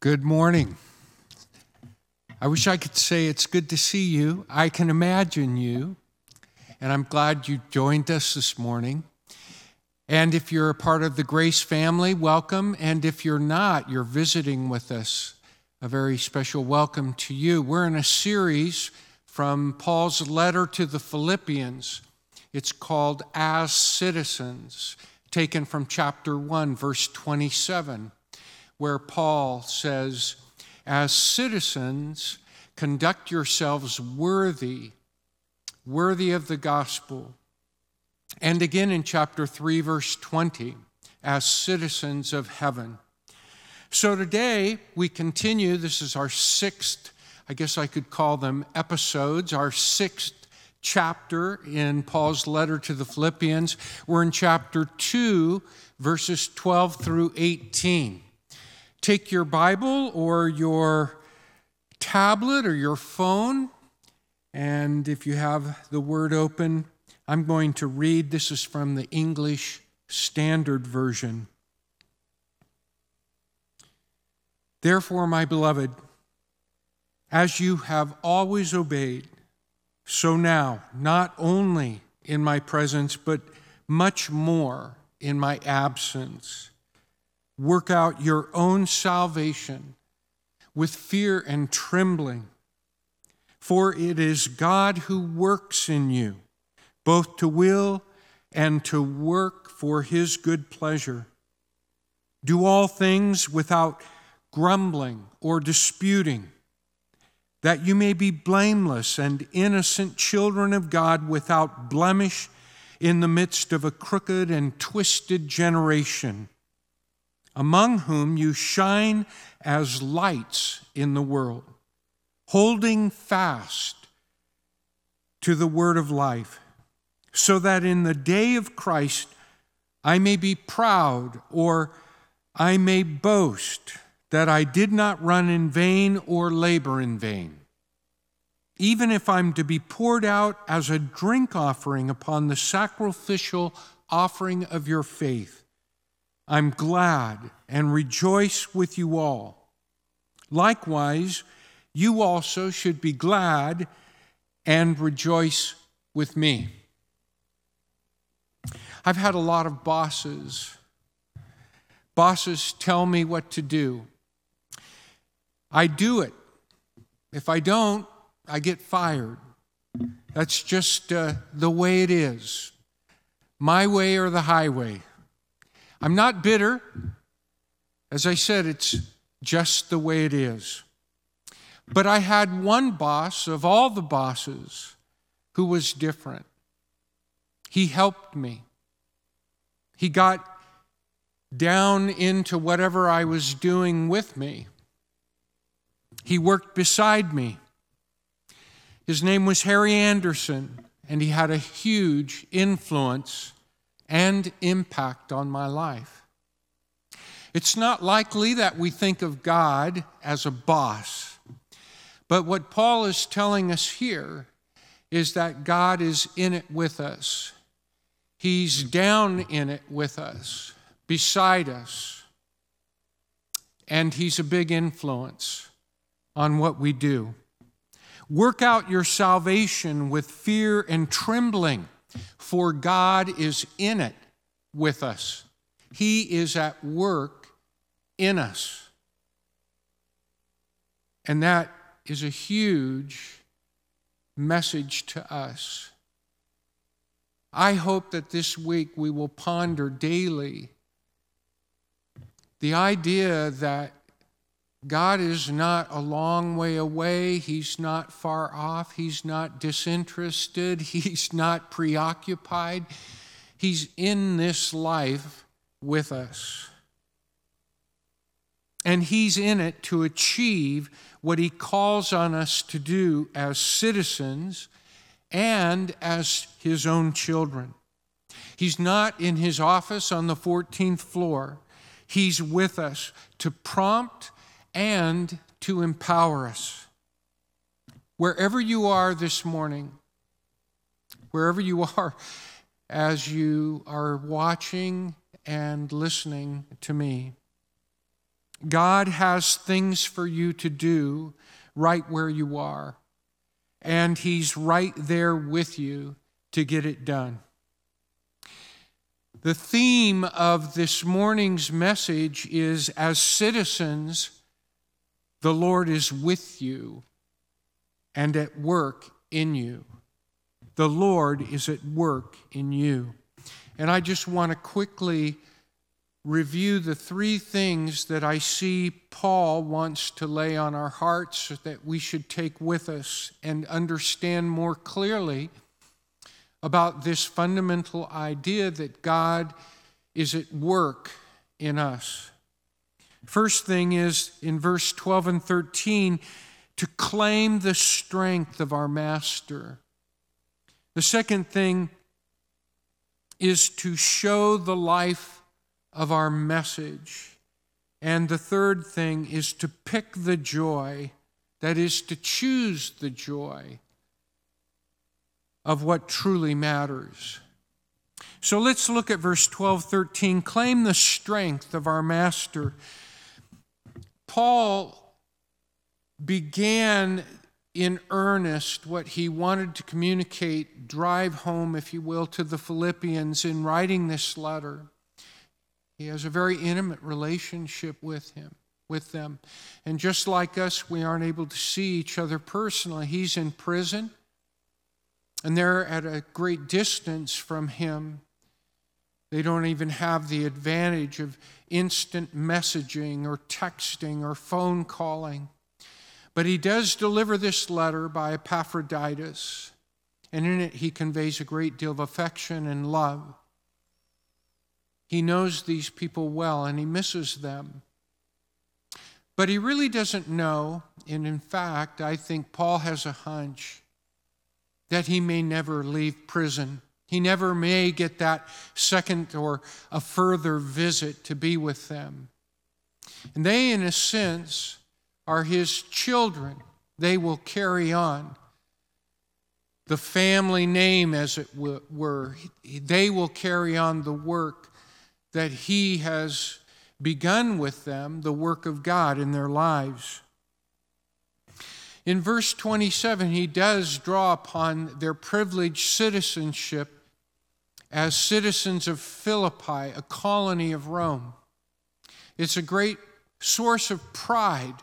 Good morning. I wish I could say it's good to see you. I can imagine you, and I'm glad you joined us this morning. And if you're a part of the Grace family, welcome. And if you're not, you're visiting with us, a very special welcome to you. We're in a series from Paul's letter to the Philippians. It's called As Citizens, taken from chapter 1, verse 27 where Paul says, As citizens, conduct yourselves worthy, worthy of the gospel. And again in chapter 3, verse 20, as citizens of heaven. So today we continue. This is our sixth, I guess I could call them episodes, our sixth chapter in Paul's letter to the Philippians. We're in chapter 2, verses 12 through 18 take your Bible or your tablet or your phone, and if you have the word open, I'm going to read. This is from the English Standard Version. Therefore, my beloved, as you have always obeyed, so now, not only in my presence, but much more in my absence, work out your own salvation with fear and trembling. For it is God who works in you, both to will and to work for his good pleasure. Do all things without grumbling or disputing, that you may be blameless and innocent children of God without blemish in the midst of a crooked and twisted generation among whom you shine as lights in the world, holding fast to the word of life, so that in the day of Christ I may be proud or I may boast that I did not run in vain or labor in vain. Even if I'm to be poured out as a drink offering upon the sacrificial offering of your faith. I'm glad and rejoice with you all. Likewise, you also should be glad and rejoice with me. I've had a lot of bosses. Bosses tell me what to do. I do it. If I don't, I get fired. That's just uh, the way it is. My way or the highway. I'm not bitter. As I said, it's just the way it is. But I had one boss of all the bosses who was different. He helped me. He got down into whatever I was doing with me. He worked beside me. His name was Harry Anderson, and he had a huge influence and impact on my life. It's not likely that we think of God as a boss, but what Paul is telling us here is that God is in it with us. He's down in it with us, beside us, and He's a big influence on what we do. Work out your salvation with fear and trembling for God is in it with us. He is at work in us. And that is a huge message to us. I hope that this week we will ponder daily the idea that God is not a long way away. He's not far off. He's not disinterested. He's not preoccupied. He's in this life with us. And He's in it to achieve what He calls on us to do as citizens and as His own children. He's not in His office on the 14th floor, He's with us to prompt and to empower us. Wherever you are this morning, wherever you are as you are watching and listening to me, God has things for you to do right where you are, and He's right there with you to get it done. The theme of this morning's message is As citizens, the Lord is with you and at work in you. The Lord is at work in you. And I just want to quickly review the three things that I see Paul wants to lay on our hearts that we should take with us and understand more clearly about this fundamental idea that God is at work in us. First thing is in verse 12 and 13 to claim the strength of our master. The second thing is to show the life of our message. And the third thing is to pick the joy, that is, to choose the joy of what truly matters. So let's look at verse 12, 13. Claim the strength of our master. Paul began in earnest what he wanted to communicate, drive home, if you will, to the Philippians in writing this letter. He has a very intimate relationship with him, with them. And just like us, we aren't able to see each other personally. He's in prison and they're at a great distance from him. They don't even have the advantage of instant messaging or texting or phone calling. But he does deliver this letter by Epaphroditus, and in it he conveys a great deal of affection and love. He knows these people well and he misses them. But he really doesn't know, and in fact, I think Paul has a hunch that he may never leave prison. He never may get that second or a further visit to be with them. And they, in a sense, are his children. They will carry on the family name, as it were. They will carry on the work that he has begun with them, the work of God in their lives. In verse 27, he does draw upon their privileged citizenship as citizens of Philippi, a colony of Rome. It's a great source of pride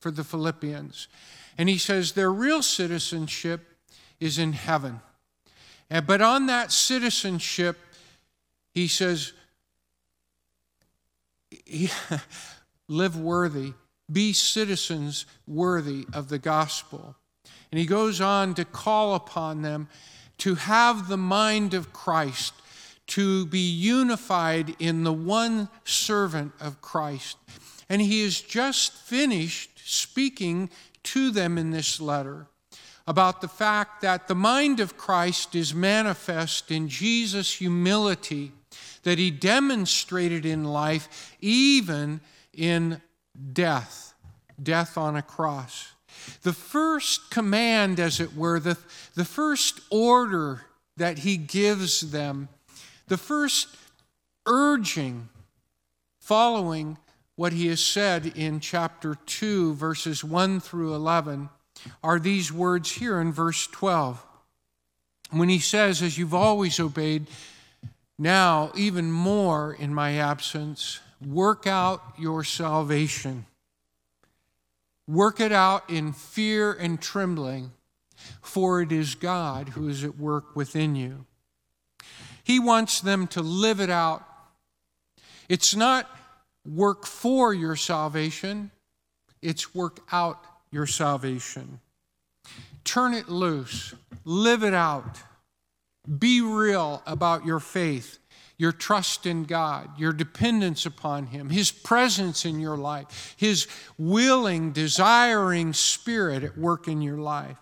for the Philippians. And he says their real citizenship is in heaven. But on that citizenship, he says, live worthy be citizens worthy of the gospel. And he goes on to call upon them to have the mind of Christ, to be unified in the one servant of Christ. And he has just finished speaking to them in this letter about the fact that the mind of Christ is manifest in Jesus' humility that he demonstrated in life, even in death, death on a cross. The first command, as it were, the, the first order that he gives them, the first urging following what he has said in chapter 2, verses 1 through 11, are these words here in verse 12. When he says, As you've always obeyed, now even more in my absence, work out your salvation. Work it out in fear and trembling, for it is God who is at work within you. He wants them to live it out. It's not work for your salvation, it's work out your salvation. Turn it loose, live it out, be real about your faith your trust in God, your dependence upon Him, His presence in your life, His willing, desiring spirit at work in your life.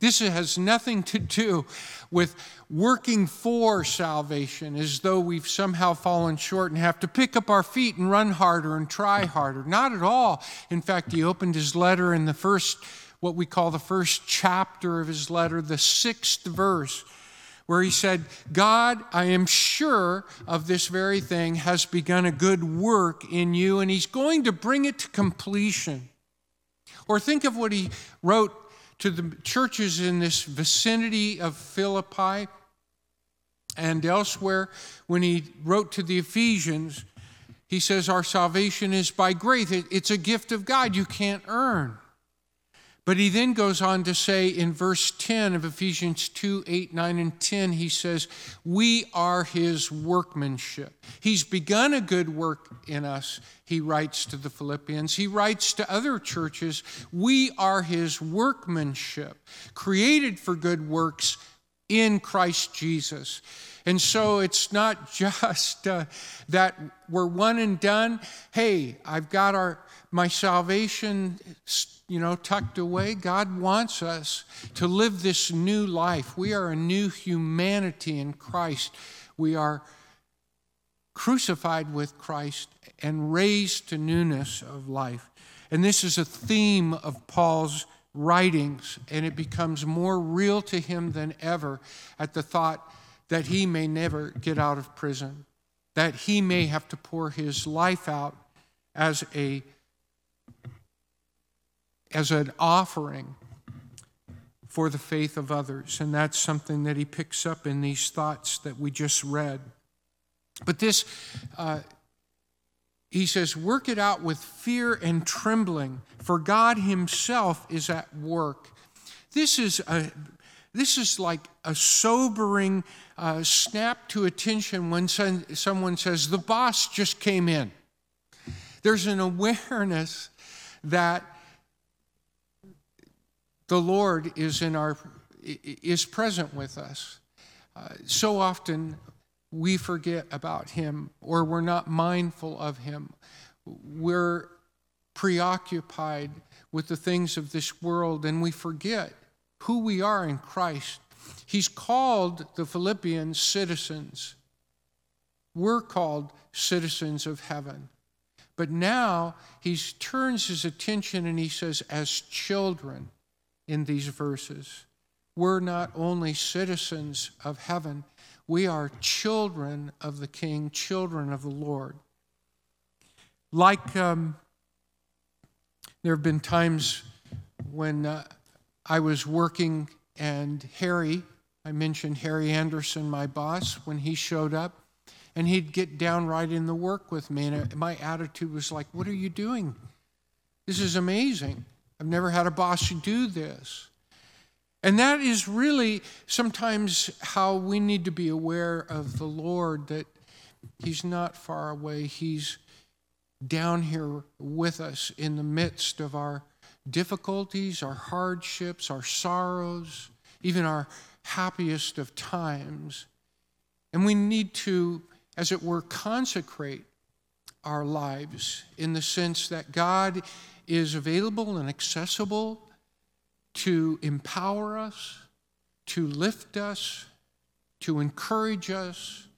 This has nothing to do with working for salvation as though we've somehow fallen short and have to pick up our feet and run harder and try harder. Not at all. In fact, he opened his letter in the first, what we call the first chapter of his letter, the sixth verse where he said, God, I am sure of this very thing, has begun a good work in you, and he's going to bring it to completion. Or think of what he wrote to the churches in this vicinity of Philippi and elsewhere when he wrote to the Ephesians. He says, Our salvation is by grace. It's a gift of God you can't earn. But he then goes on to say in verse 10 of Ephesians 2 8, 9, and 10, he says, We are his workmanship. He's begun a good work in us, he writes to the Philippians. He writes to other churches, We are his workmanship, created for good works in Christ Jesus. And so it's not just uh, that we're one and done. Hey, I've got our my salvation you know, tucked away. God wants us to live this new life. We are a new humanity in Christ. We are crucified with Christ and raised to newness of life. And this is a theme of Paul's writings, and it becomes more real to him than ever at the thought that he may never get out of prison, that he may have to pour his life out as a as an offering for the faith of others. And that's something that he picks up in these thoughts that we just read. But this, uh, he says, work it out with fear and trembling, for God himself is at work. This is a this is like a sobering uh, snap to attention when some, someone says, The boss just came in. There's an awareness that the Lord is in our is present with us. Uh, so often we forget about him or we're not mindful of him. We're preoccupied with the things of this world and we forget who we are in Christ. He's called the Philippians citizens. We're called citizens of heaven. But now he turns his attention and he says, as children in these verses. We're not only citizens of heaven, we are children of the King, children of the Lord. Like um, there have been times when uh, I was working and Harry, I mentioned Harry Anderson, my boss, when he showed up, and he'd get down right in the work with me. And my attitude was like, What are you doing? This is amazing. I've never had a boss do this. And that is really sometimes how we need to be aware of the Lord that He's not far away. He's down here with us in the midst of our difficulties, our hardships, our sorrows, even our happiest of times. And we need to, as it were, consecrate our lives in the sense that God is available and accessible to empower us, to lift us, to encourage us,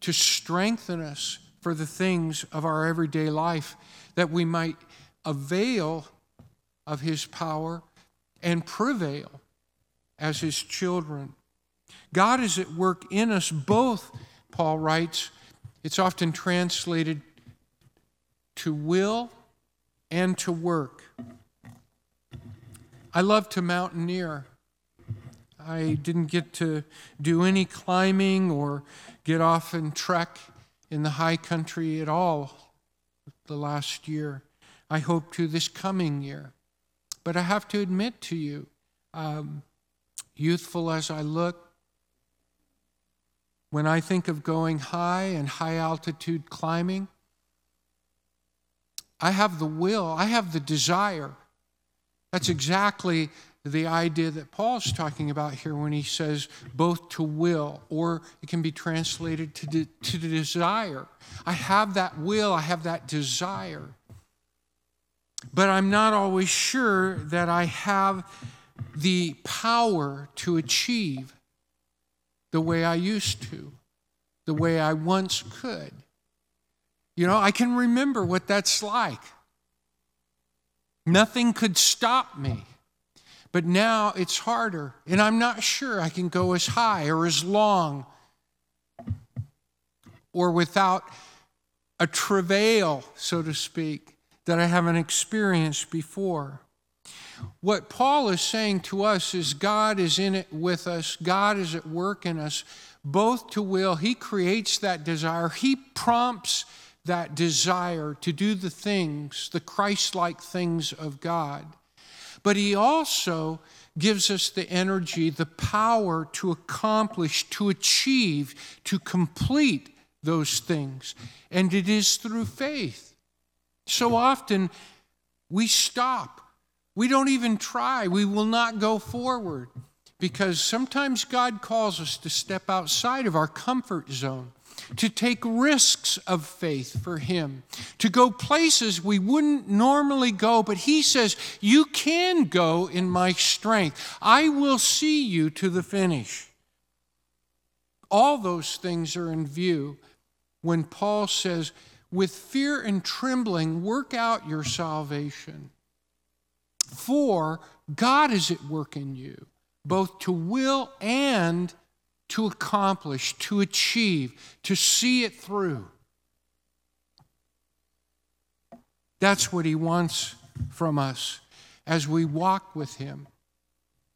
to strengthen us for the things of our everyday life, that we might avail of His power and prevail as His children. God is at work in us both, Paul writes. It's often translated to will and to work. I love to mountaineer. I didn't get to do any climbing or get off and trek in the high country at all the last year. I hope to this coming year. But I have to admit to you, um, youthful as I look, when I think of going high and high altitude climbing, I have the will, I have the desire. That's exactly the idea that Paul's talking about here when he says both to will, or it can be translated to, de- to desire. I have that will, I have that desire. But I'm not always sure that I have the power to achieve the way I used to, the way I once could. You know, I can remember what that's like. Nothing could stop me. But now it's harder, and I'm not sure I can go as high or as long or without a travail, so to speak, that I haven't experienced before. What Paul is saying to us is God is in it with us, God is at work in us, both to will. He creates that desire, He prompts that desire to do the things, the Christ like things of God. But He also gives us the energy, the power to accomplish, to achieve, to complete those things. And it is through faith. So often we stop. We don't even try. We will not go forward because sometimes God calls us to step outside of our comfort zone, to take risks of faith for Him, to go places we wouldn't normally go. But He says, You can go in my strength. I will see you to the finish. All those things are in view when Paul says, with fear and trembling, work out your salvation. For God is at work in you, both to will and to accomplish, to achieve, to see it through. That's what He wants from us as we walk with Him.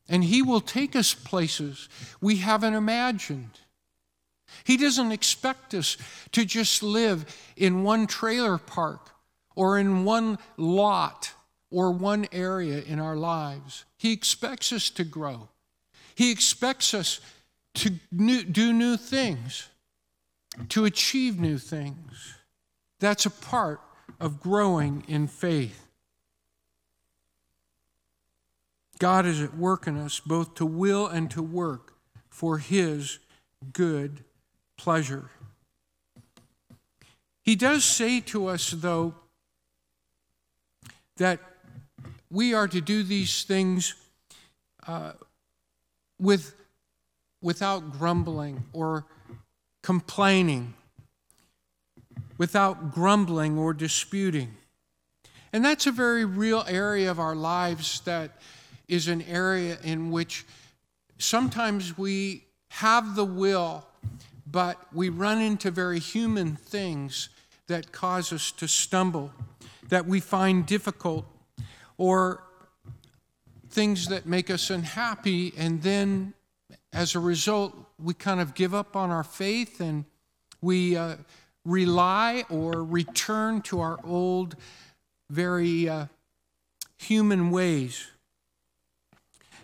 And He will take us places we haven't imagined. He doesn't expect us to just live in one trailer park or in one lot or one area in our lives. He expects us to grow. He expects us to new, do new things, to achieve new things. That's a part of growing in faith. God is at work in us both to will and to work for His good pleasure. He does say to us, though, that we are to do these things uh, with, without grumbling or complaining, without grumbling or disputing. And that's a very real area of our lives that is an area in which sometimes we have the will but we run into very human things that cause us to stumble, that we find difficult, or things that make us unhappy, and then as a result, we kind of give up on our faith and we uh, rely or return to our old, very uh, human ways.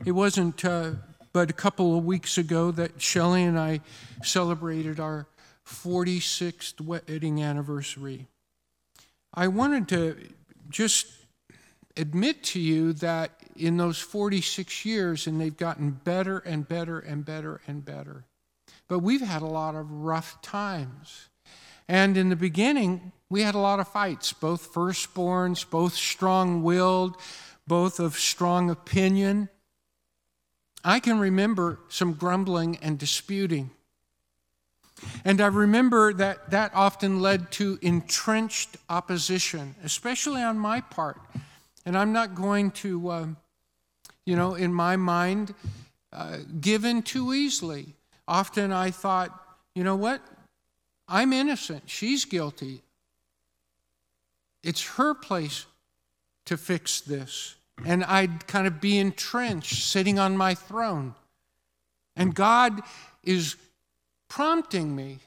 It wasn't uh, but a couple of weeks ago that Shelley and I celebrated our 46th wedding anniversary. I wanted to just admit to you that in those 46 years, and they've gotten better and better and better and better, but we've had a lot of rough times. And in the beginning, we had a lot of fights, both firstborns, both strong willed, both of strong opinion. I can remember some grumbling and disputing. And I remember that that often led to entrenched opposition, especially on my part. And I'm not going to, uh, you know, in my mind, uh, give in too easily. Often I thought, you know what? I'm innocent. She's guilty. It's her place to fix this and I'd kind of be entrenched, sitting on my throne. And God is prompting me.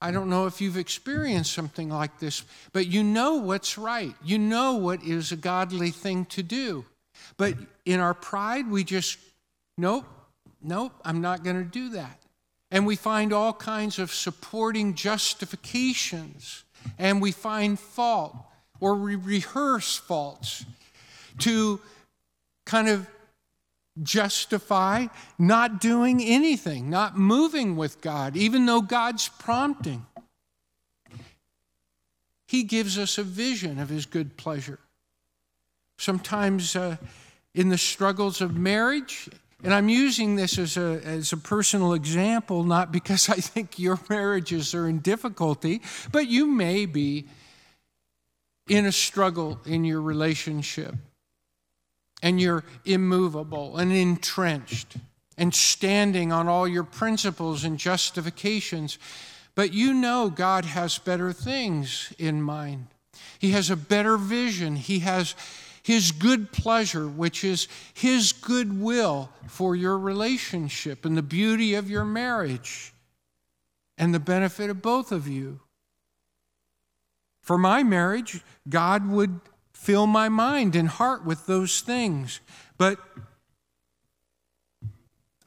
I don't know if you've experienced something like this, but you know what's right. You know what is a godly thing to do. But in our pride, we just, nope, nope, I'm not going to do that. And we find all kinds of supporting justifications, and we find fault, or we rehearse faults to kind of justify not doing anything, not moving with God, even though God's prompting. He gives us a vision of His good pleasure. Sometimes uh, in the struggles of marriage, and I'm using this as a, as a personal example, not because I think your marriages are in difficulty, but you may be in a struggle in your relationship. and you're immovable and entrenched and standing on all your principles and justifications. But you know God has better things in mind. He has a better vision. He has His good pleasure, which is His good will for your relationship and the beauty of your marriage and the benefit of both of you. For my marriage, God would fill my mind and heart with those things. But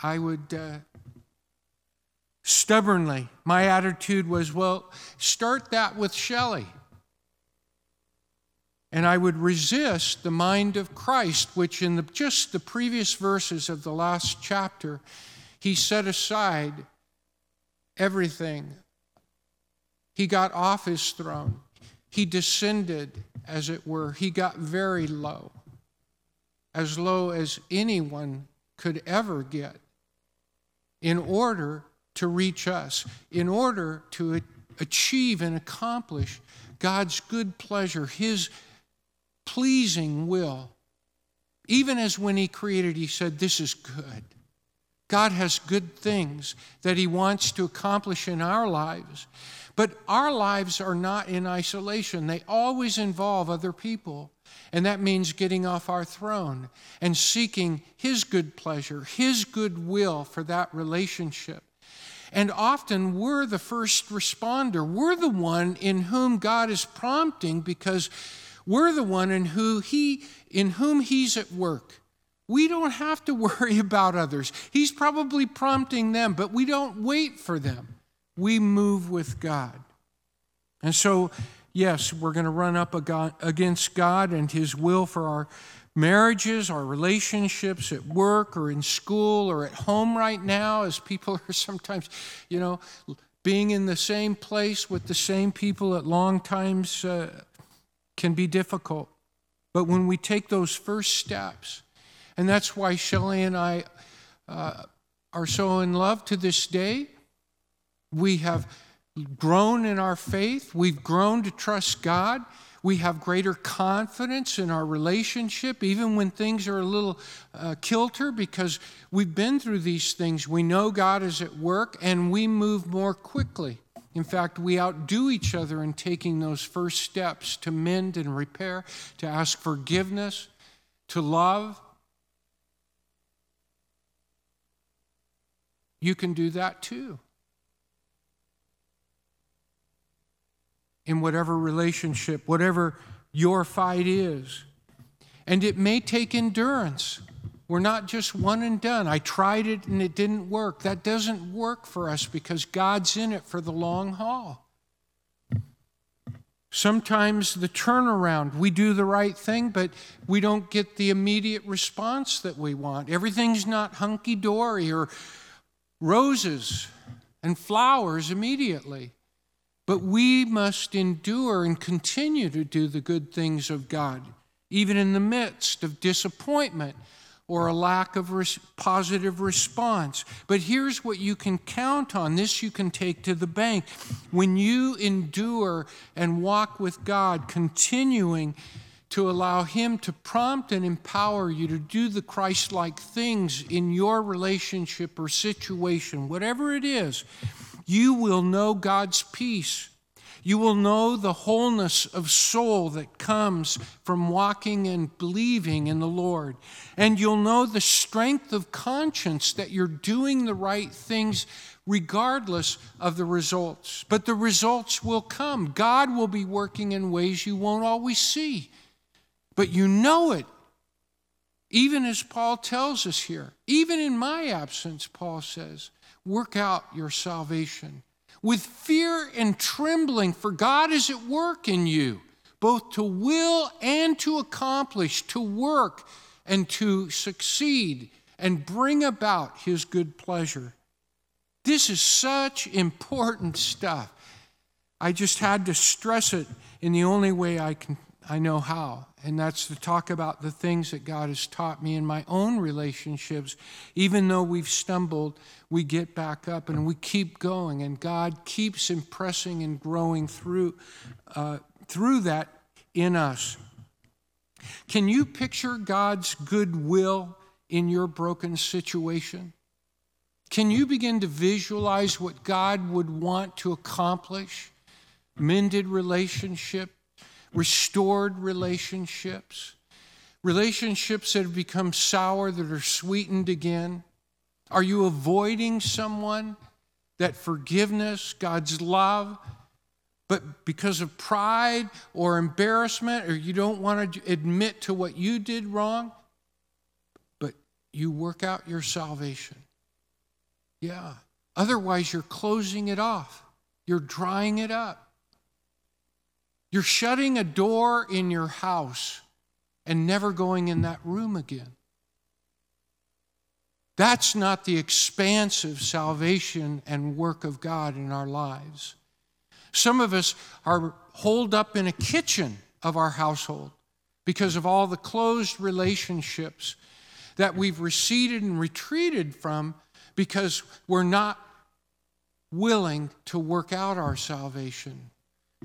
I would uh, stubbornly, my attitude was, well, start that with Shelley. And I would resist the mind of Christ, which in the, just the previous verses of the last chapter, he set aside everything. He got off his throne. He descended, as it were. He got very low, as low as anyone could ever get, in order to reach us, in order to achieve and accomplish God's good pleasure, His pleasing will. Even as when He created, He said, This is good. God has good things that He wants to accomplish in our lives. But our lives are not in isolation, they always involve other people. And that means getting off our throne and seeking His good pleasure, His good will for that relationship. And often we're the first responder. We're the one in whom God is prompting because we're the one in who he in whom he's at work. We don't have to worry about others. He's probably prompting them, but we don't wait for them. We move with God. And so, yes, we're going to run up against God and his will for our marriages, our relationships at work or in school or at home right now, as people are sometimes, you know, being in the same place with the same people at long times uh, can be difficult. But when we take those first steps, and that's why Shelley and I uh, are so in love to this day, we have grown in our faith, we've grown to trust God. We have greater confidence in our relationship, even when things are a little uh, kilter, because we've been through these things. We know God is at work and we move more quickly. In fact, we outdo each other in taking those first steps to mend and repair, to ask forgiveness, to love. You can do that too. in whatever relationship, whatever your fight is. And it may take endurance. We're not just one and done. I tried it and it didn't work. That doesn't work for us because God's in it for the long haul. Sometimes the turnaround, we do the right thing, but we don't get the immediate response that we want. Everything's not hunky dory or roses and flowers immediately. But we must endure and continue to do the good things of God, even in the midst of disappointment or a lack of res- positive response. But here's what you can count on this you can take to the bank. When you endure and walk with God, continuing to allow Him to prompt and empower you to do the Christ like things in your relationship or situation, whatever it is you will know God's peace. You will know the wholeness of soul that comes from walking and believing in the Lord. And you'll know the strength of conscience that you're doing the right things regardless of the results. But the results will come. God will be working in ways you won't always see. But you know it. Even as Paul tells us here, even in my absence, Paul says, work out your salvation with fear and trembling, for God is at work in you, both to will and to accomplish, to work and to succeed and bring about his good pleasure. This is such important stuff. I just had to stress it in the only way I can I know how, and that's to talk about the things that God has taught me in my own relationships. Even though we've stumbled, we get back up and we keep going, and God keeps impressing and growing through, uh, through that in us. Can you picture God's goodwill in your broken situation? Can you begin to visualize what God would want to accomplish? Mended relationship, restored relationships, relationships that have become sour that are sweetened again. Are you avoiding someone that forgiveness, God's love, but because of pride or embarrassment, or you don't want to admit to what you did wrong, but you work out your salvation? Yeah. Otherwise, you're closing it off, you're drying it up. You're shutting a door in your house and never going in that room again. That's not the expansive salvation and work of God in our lives. Some of us are holed up in a kitchen of our household because of all the closed relationships that we've receded and retreated from because we're not willing to work out our salvation,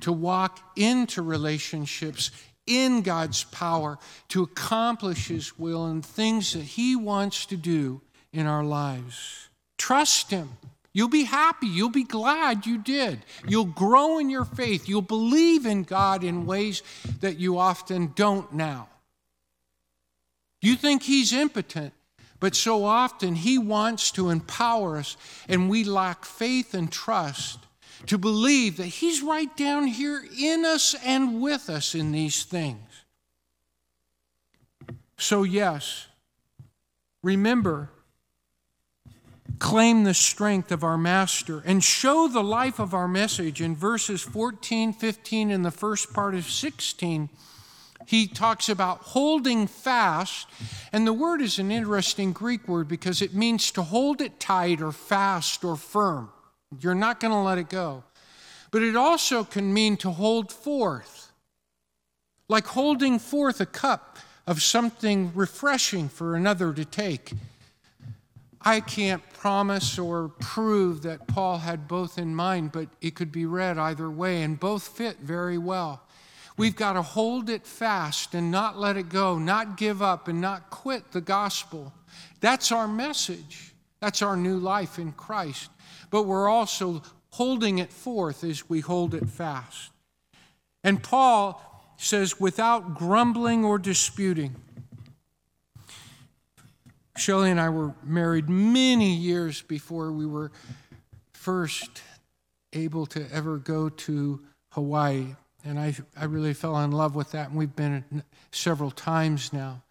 to walk into relationships in God's power to accomplish His will and things that He wants to do in our lives. Trust Him. You'll be happy. You'll be glad you did. You'll grow in your faith. You'll believe in God in ways that you often don't now. You think He's impotent. But so often He wants to empower us, and we lack faith and trust to believe that He's right down here in us and with us in these things. So, yes, remember, claim the strength of our Master and show the life of our message in verses 14, 15, and the first part of 16 he talks about holding fast. And the word is an interesting Greek word because it means to hold it tight or fast or firm. You're not going to let it go. But it also can mean to hold forth, like holding forth a cup of something refreshing for another to take. I can't promise or prove that Paul had both in mind, but it could be read either way, and both fit very well. We've got to hold it fast and not let it go, not give up and not quit the gospel. That's our message. That's our new life in Christ. But we're also holding it forth as we hold it fast. And Paul says, without grumbling or disputing. Shelley and I were married many years before we were first able to ever go to Hawaii. And I, I really fell in love with that, and we've been several times now.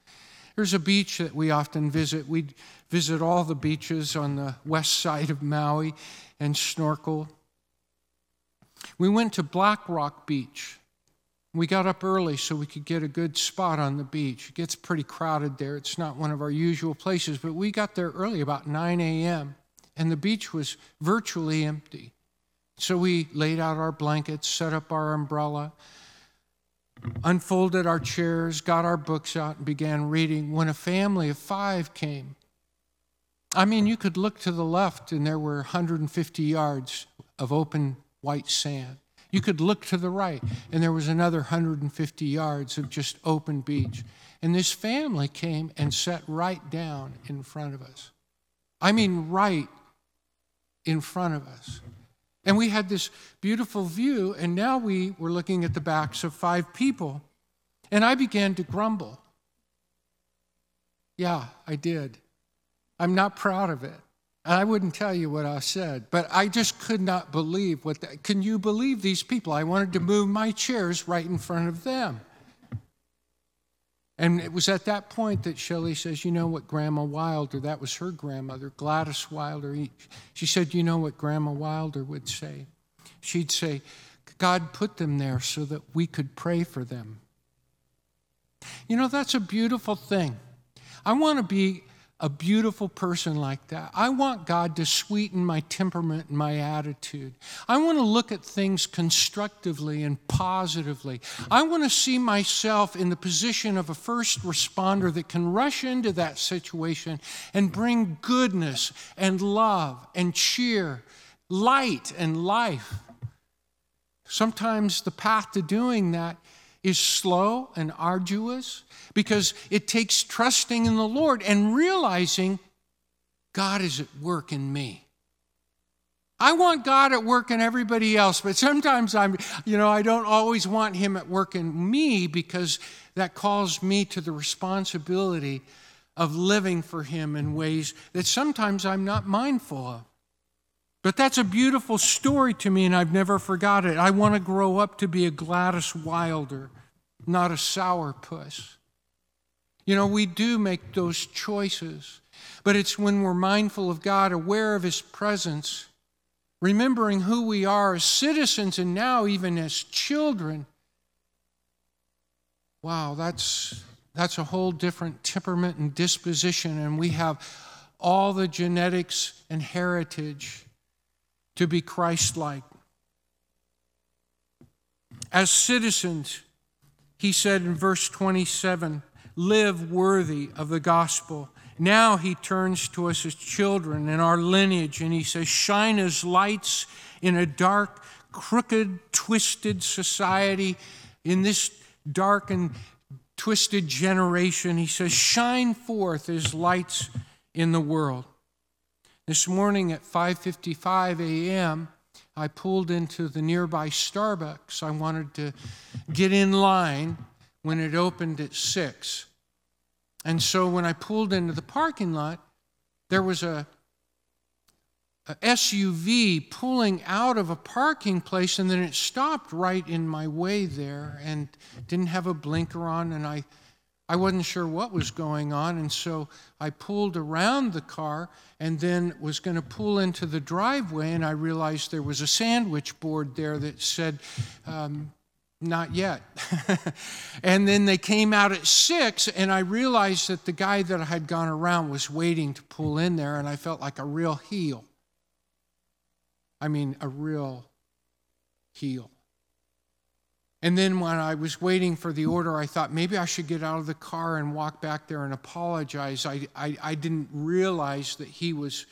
There's a beach that we often visit. We visit all the beaches on the west side of Maui and snorkel. We went to Black Rock Beach. We got up early so we could get a good spot on the beach. It gets pretty crowded there. It's not one of our usual places, but we got there early, about 9 a.m., and the beach was virtually empty. So we laid out our blankets, set up our umbrella, unfolded our chairs, got our books out, and began reading when a family of five came. I mean, you could look to the left and there were 150 yards of open white sand. You could look to the right and there was another 150 yards of just open beach. And this family came and sat right down in front of us. I mean, right in front of us. And we had this beautiful view, and now we were looking at the backs of five people. And I began to grumble. Yeah, I did. I'm not proud of it. And I wouldn't tell you what I said, but I just could not believe what. Can you believe these people? I wanted to move my chairs right in front of them. And it was at that point that Shelley says, You know what Grandma Wilder, that was her grandmother, Gladys Wilder, she said, You know what Grandma Wilder would say? She'd say, God put them there so that we could pray for them. You know, that's a beautiful thing. I want to be a beautiful person like that. I want God to sweeten my temperament and my attitude. I want to look at things constructively and positively. I want to see myself in the position of a first responder that can rush into that situation and bring goodness and love and cheer, light and life. Sometimes the path to doing that is slow and arduous because it takes trusting in the Lord and realizing God is at work in me. I want God at work in everybody else, but sometimes I'm, you know, I don't always want Him at work in me because that calls me to the responsibility of living for Him in ways that sometimes I'm not mindful of. But that's a beautiful story to me, and I've never forgot it. I want to grow up to be a Gladys Wilder, not a sourpuss. You know, we do make those choices, but it's when we're mindful of God, aware of His presence remembering who we are as citizens and now even as children. Wow, that's, that's a whole different temperament and disposition, and we have all the genetics and heritage to be Christ like. As citizens, he said in verse 27 live worthy of the gospel now he turns to us as children in our lineage and he says, Shine as lights in a dark, crooked, twisted society, in this dark and twisted generation. He says, Shine forth as lights in the world. This morning at 5:55 a.m., I pulled into the nearby Starbucks. I wanted to get in line when it opened at 6. And so when I pulled into the parking lot, there was a, a, SUV pulling out of a parking place, and then it stopped right in my way there and didn't have a blinker on, and I, I wasn't sure what was going on. And so I pulled around the car and then was going to pull into the driveway, and I realized there was a sandwich board there that said, um, not yet. and then they came out at six, and I realized that the guy that I had gone around was waiting to pull in there, and I felt like a real heel. I mean, a real heel. And then when I was waiting for the order, I thought maybe I should get out of the car and walk back there and apologize. I, I, I didn't realize that he was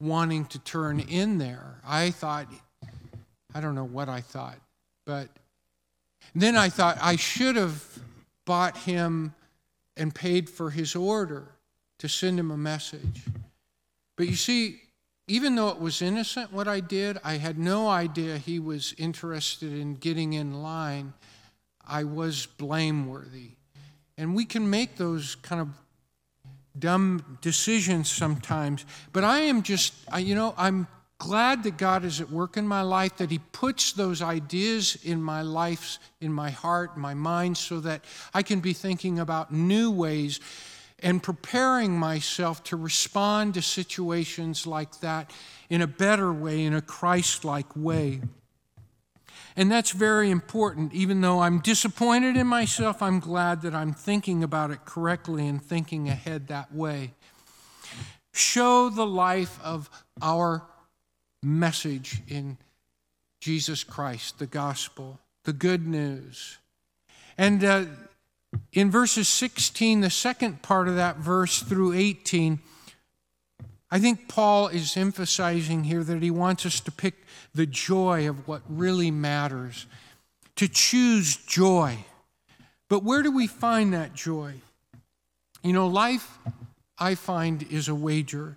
wanting to turn in there. I thought, I don't know what I thought, but then I thought I should have bought him and paid for his order to send him a message. But you see, even though it was innocent what I did, I had no idea he was interested in getting in line. I was blameworthy. And we can make those kind of dumb decisions sometimes. But I am just, I you know, I'm glad that God is at work in my life, that He puts those ideas in my life, in my heart, my mind, so that I can be thinking about new ways and preparing myself to respond to situations like that in a better way, in a Christ like way. And that's very important. Even though I'm disappointed in myself, I'm glad that I'm thinking about it correctly and thinking ahead that way. Show the life of our message in Jesus Christ, the gospel, the good news. And uh, in verses 16, the second part of that verse through 18, I think Paul is emphasizing here that he wants us to pick the joy of what really matters, to choose joy. But where do we find that joy? You know, life, I find, is a wager.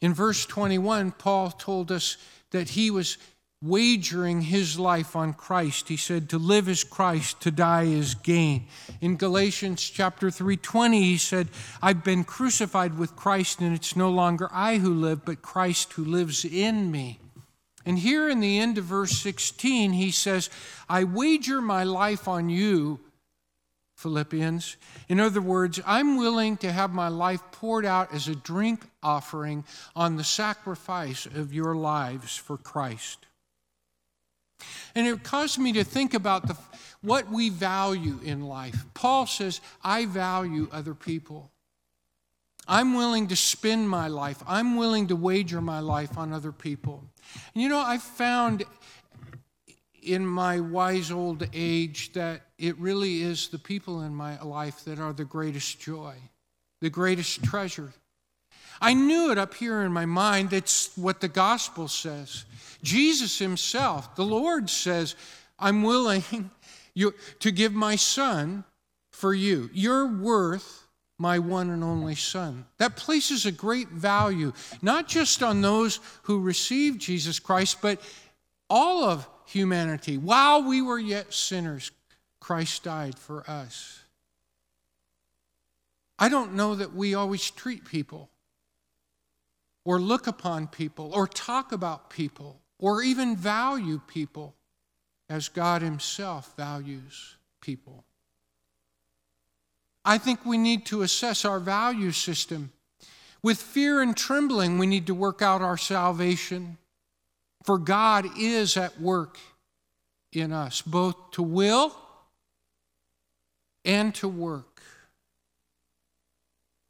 In verse 21, Paul told us that he was wagering his life on Christ. He said to live is Christ, to die is gain. In Galatians chapter 3:20 he said, I've been crucified with Christ and it's no longer I who live but Christ who lives in me. And here in the end of verse 16 he says, I wager my life on you Philippians. In other words, I'm willing to have my life poured out as a drink offering on the sacrifice of your lives for Christ. And it caused me to think about the, what we value in life. Paul says, I value other people. I'm willing to spend my life, I'm willing to wager my life on other people. And you know, I've found in my wise old age that it really is the people in my life that are the greatest joy, the greatest treasure. I knew it up here in my mind. That's what the gospel says. Jesus himself, the Lord says, I'm willing to give my son for you. You're worth my one and only son. That places a great value, not just on those who receive Jesus Christ, but all of humanity. While we were yet sinners, Christ died for us. I don't know that we always treat people or look upon people or talk about people or even value people as God Himself values people. I think we need to assess our value system. With fear and trembling, we need to work out our salvation, for God is at work in us, both to will and to work.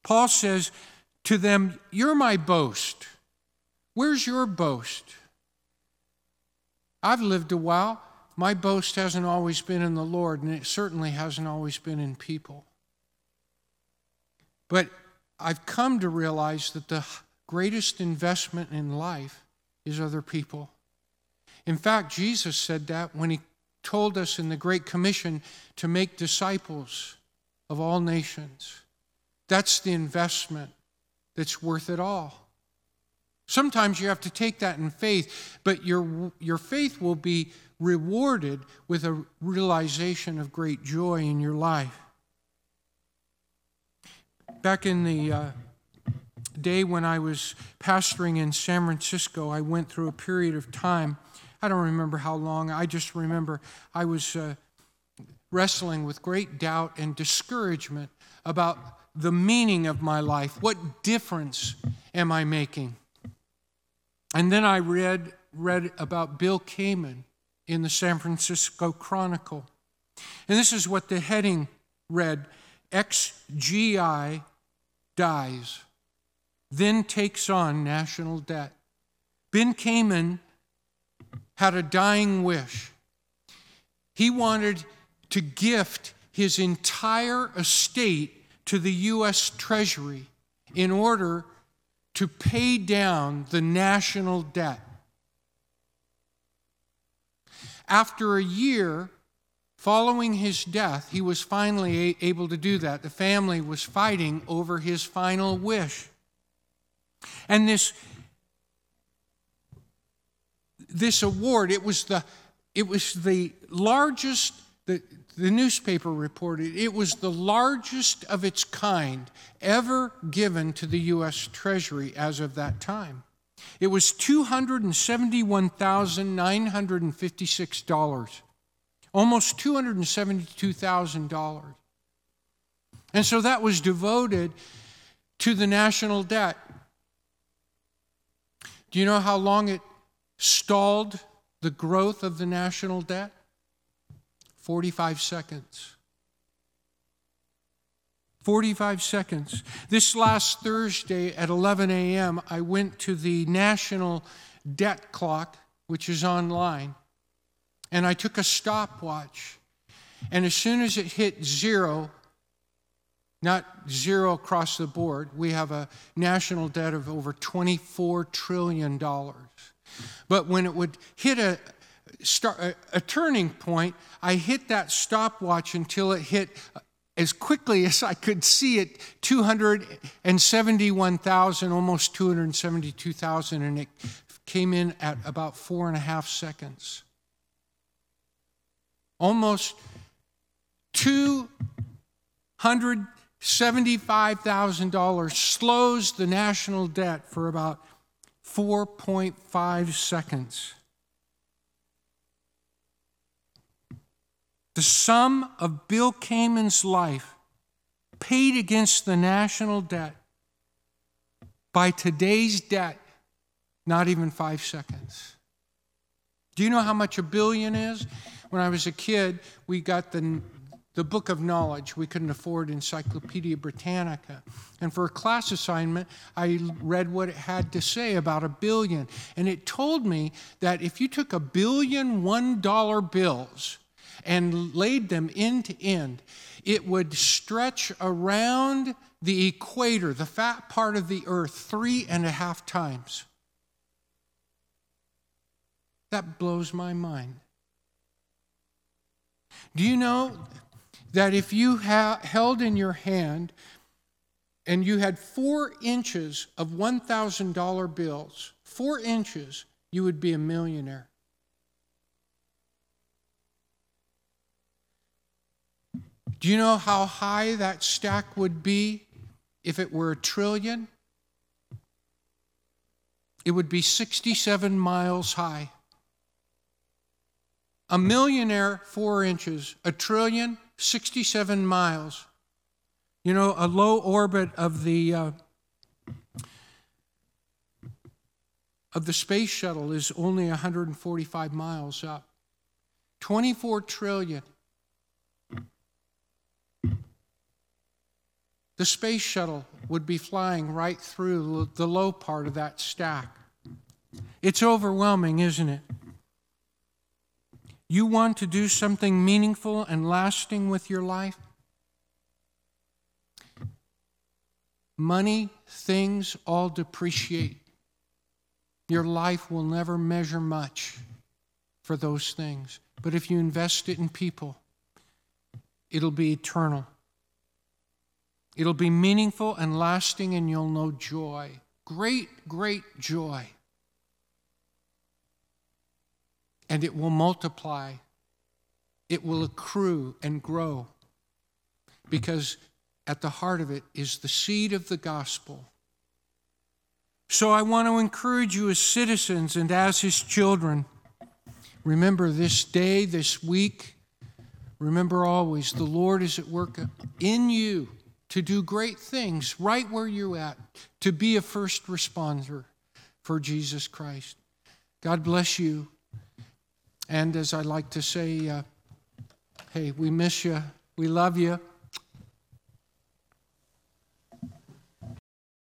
Paul says to them, You're my boast. Where's your boast? I've lived a while. My boast hasn't always been in the Lord, and it certainly hasn't always been in people. But I've come to realize that the greatest investment in life is other people. In fact, Jesus said that when he told us in the Great Commission to make disciples of all nations. That's the investment that's worth it all. Sometimes you have to take that in faith, but your, your faith will be rewarded with a realization of great joy in your life. Back in the uh, day when I was pastoring in San Francisco, I went through a period of time. I don't remember how long. I just remember I was uh, wrestling with great doubt and discouragement about the meaning of my life. What difference am I making? And then I read, read about Bill Kamen in the San Francisco Chronicle. And this is what the heading read XGI dies, then takes on national debt. Ben Kamen had a dying wish. He wanted to gift his entire estate to the U.S. Treasury in order to pay down the national debt. After a year following his death, he was finally able to do that. The family was fighting over his final wish. And this, this award, it was the, it was the largest, the, the newspaper reported it was the largest of its kind ever given to the U.S. Treasury as of that time. It was $271,956, almost $272,000. And so that was devoted to the national debt. Do you know how long it stalled the growth of the national debt? 45 seconds. 45 seconds. This last Thursday at 11 a.m., I went to the National Debt Clock, which is online, and I took a stopwatch. And as soon as it hit zero, not zero across the board, we have a national debt of over $24 trillion. But when it would hit a, start, a, a turning point, I hit that stopwatch until it hit uh, as quickly as I could see it 271,000, almost 272,000, and it came in at about four and a half seconds. Almost $275,000 slows the national debt for about 4.5 seconds. The sum of Bill Kamen's life paid against the national debt by today's debt, not even five seconds. Do you know how much a billion is? When I was a kid, we got the, the book of knowledge. We couldn't afford Encyclopedia Britannica. And for a class assignment, I read what it had to say about a billion. And it told me that if you took a billion one dollar bills and laid them end to end, it would stretch around the equator, the fat part of the earth, three and a half times. That blows my mind. Do you know that if you ha- held in your hand and you had four inches of $1,000 bills, four inches, you would be a millionaire? Do you know how high that stack would be if it were a trillion? It would be 67 miles high. A millionaire, four inches. A trillion, 67 miles. You know, a low orbit of the uh, of the space shuttle is only 145 miles up. 24 trillion. The space shuttle would be flying right through the low part of that stack. It's overwhelming, isn't it? You want to do something meaningful and lasting with your life? Money, things all depreciate. Your life will never measure much for those things. But if you invest it in people, it'll be eternal. It'll be meaningful and lasting, and you'll know joy. Great, great joy. and it will multiply, it will accrue and grow. Because at the heart of it is the seed of the gospel. So I want to encourage you as citizens and as his children. Remember this day, this week. Remember always the Lord is at work in you to do great things right where you're at, to be a first responder for Jesus Christ. God bless you. And as I like to say, uh, hey, we miss you. We love you.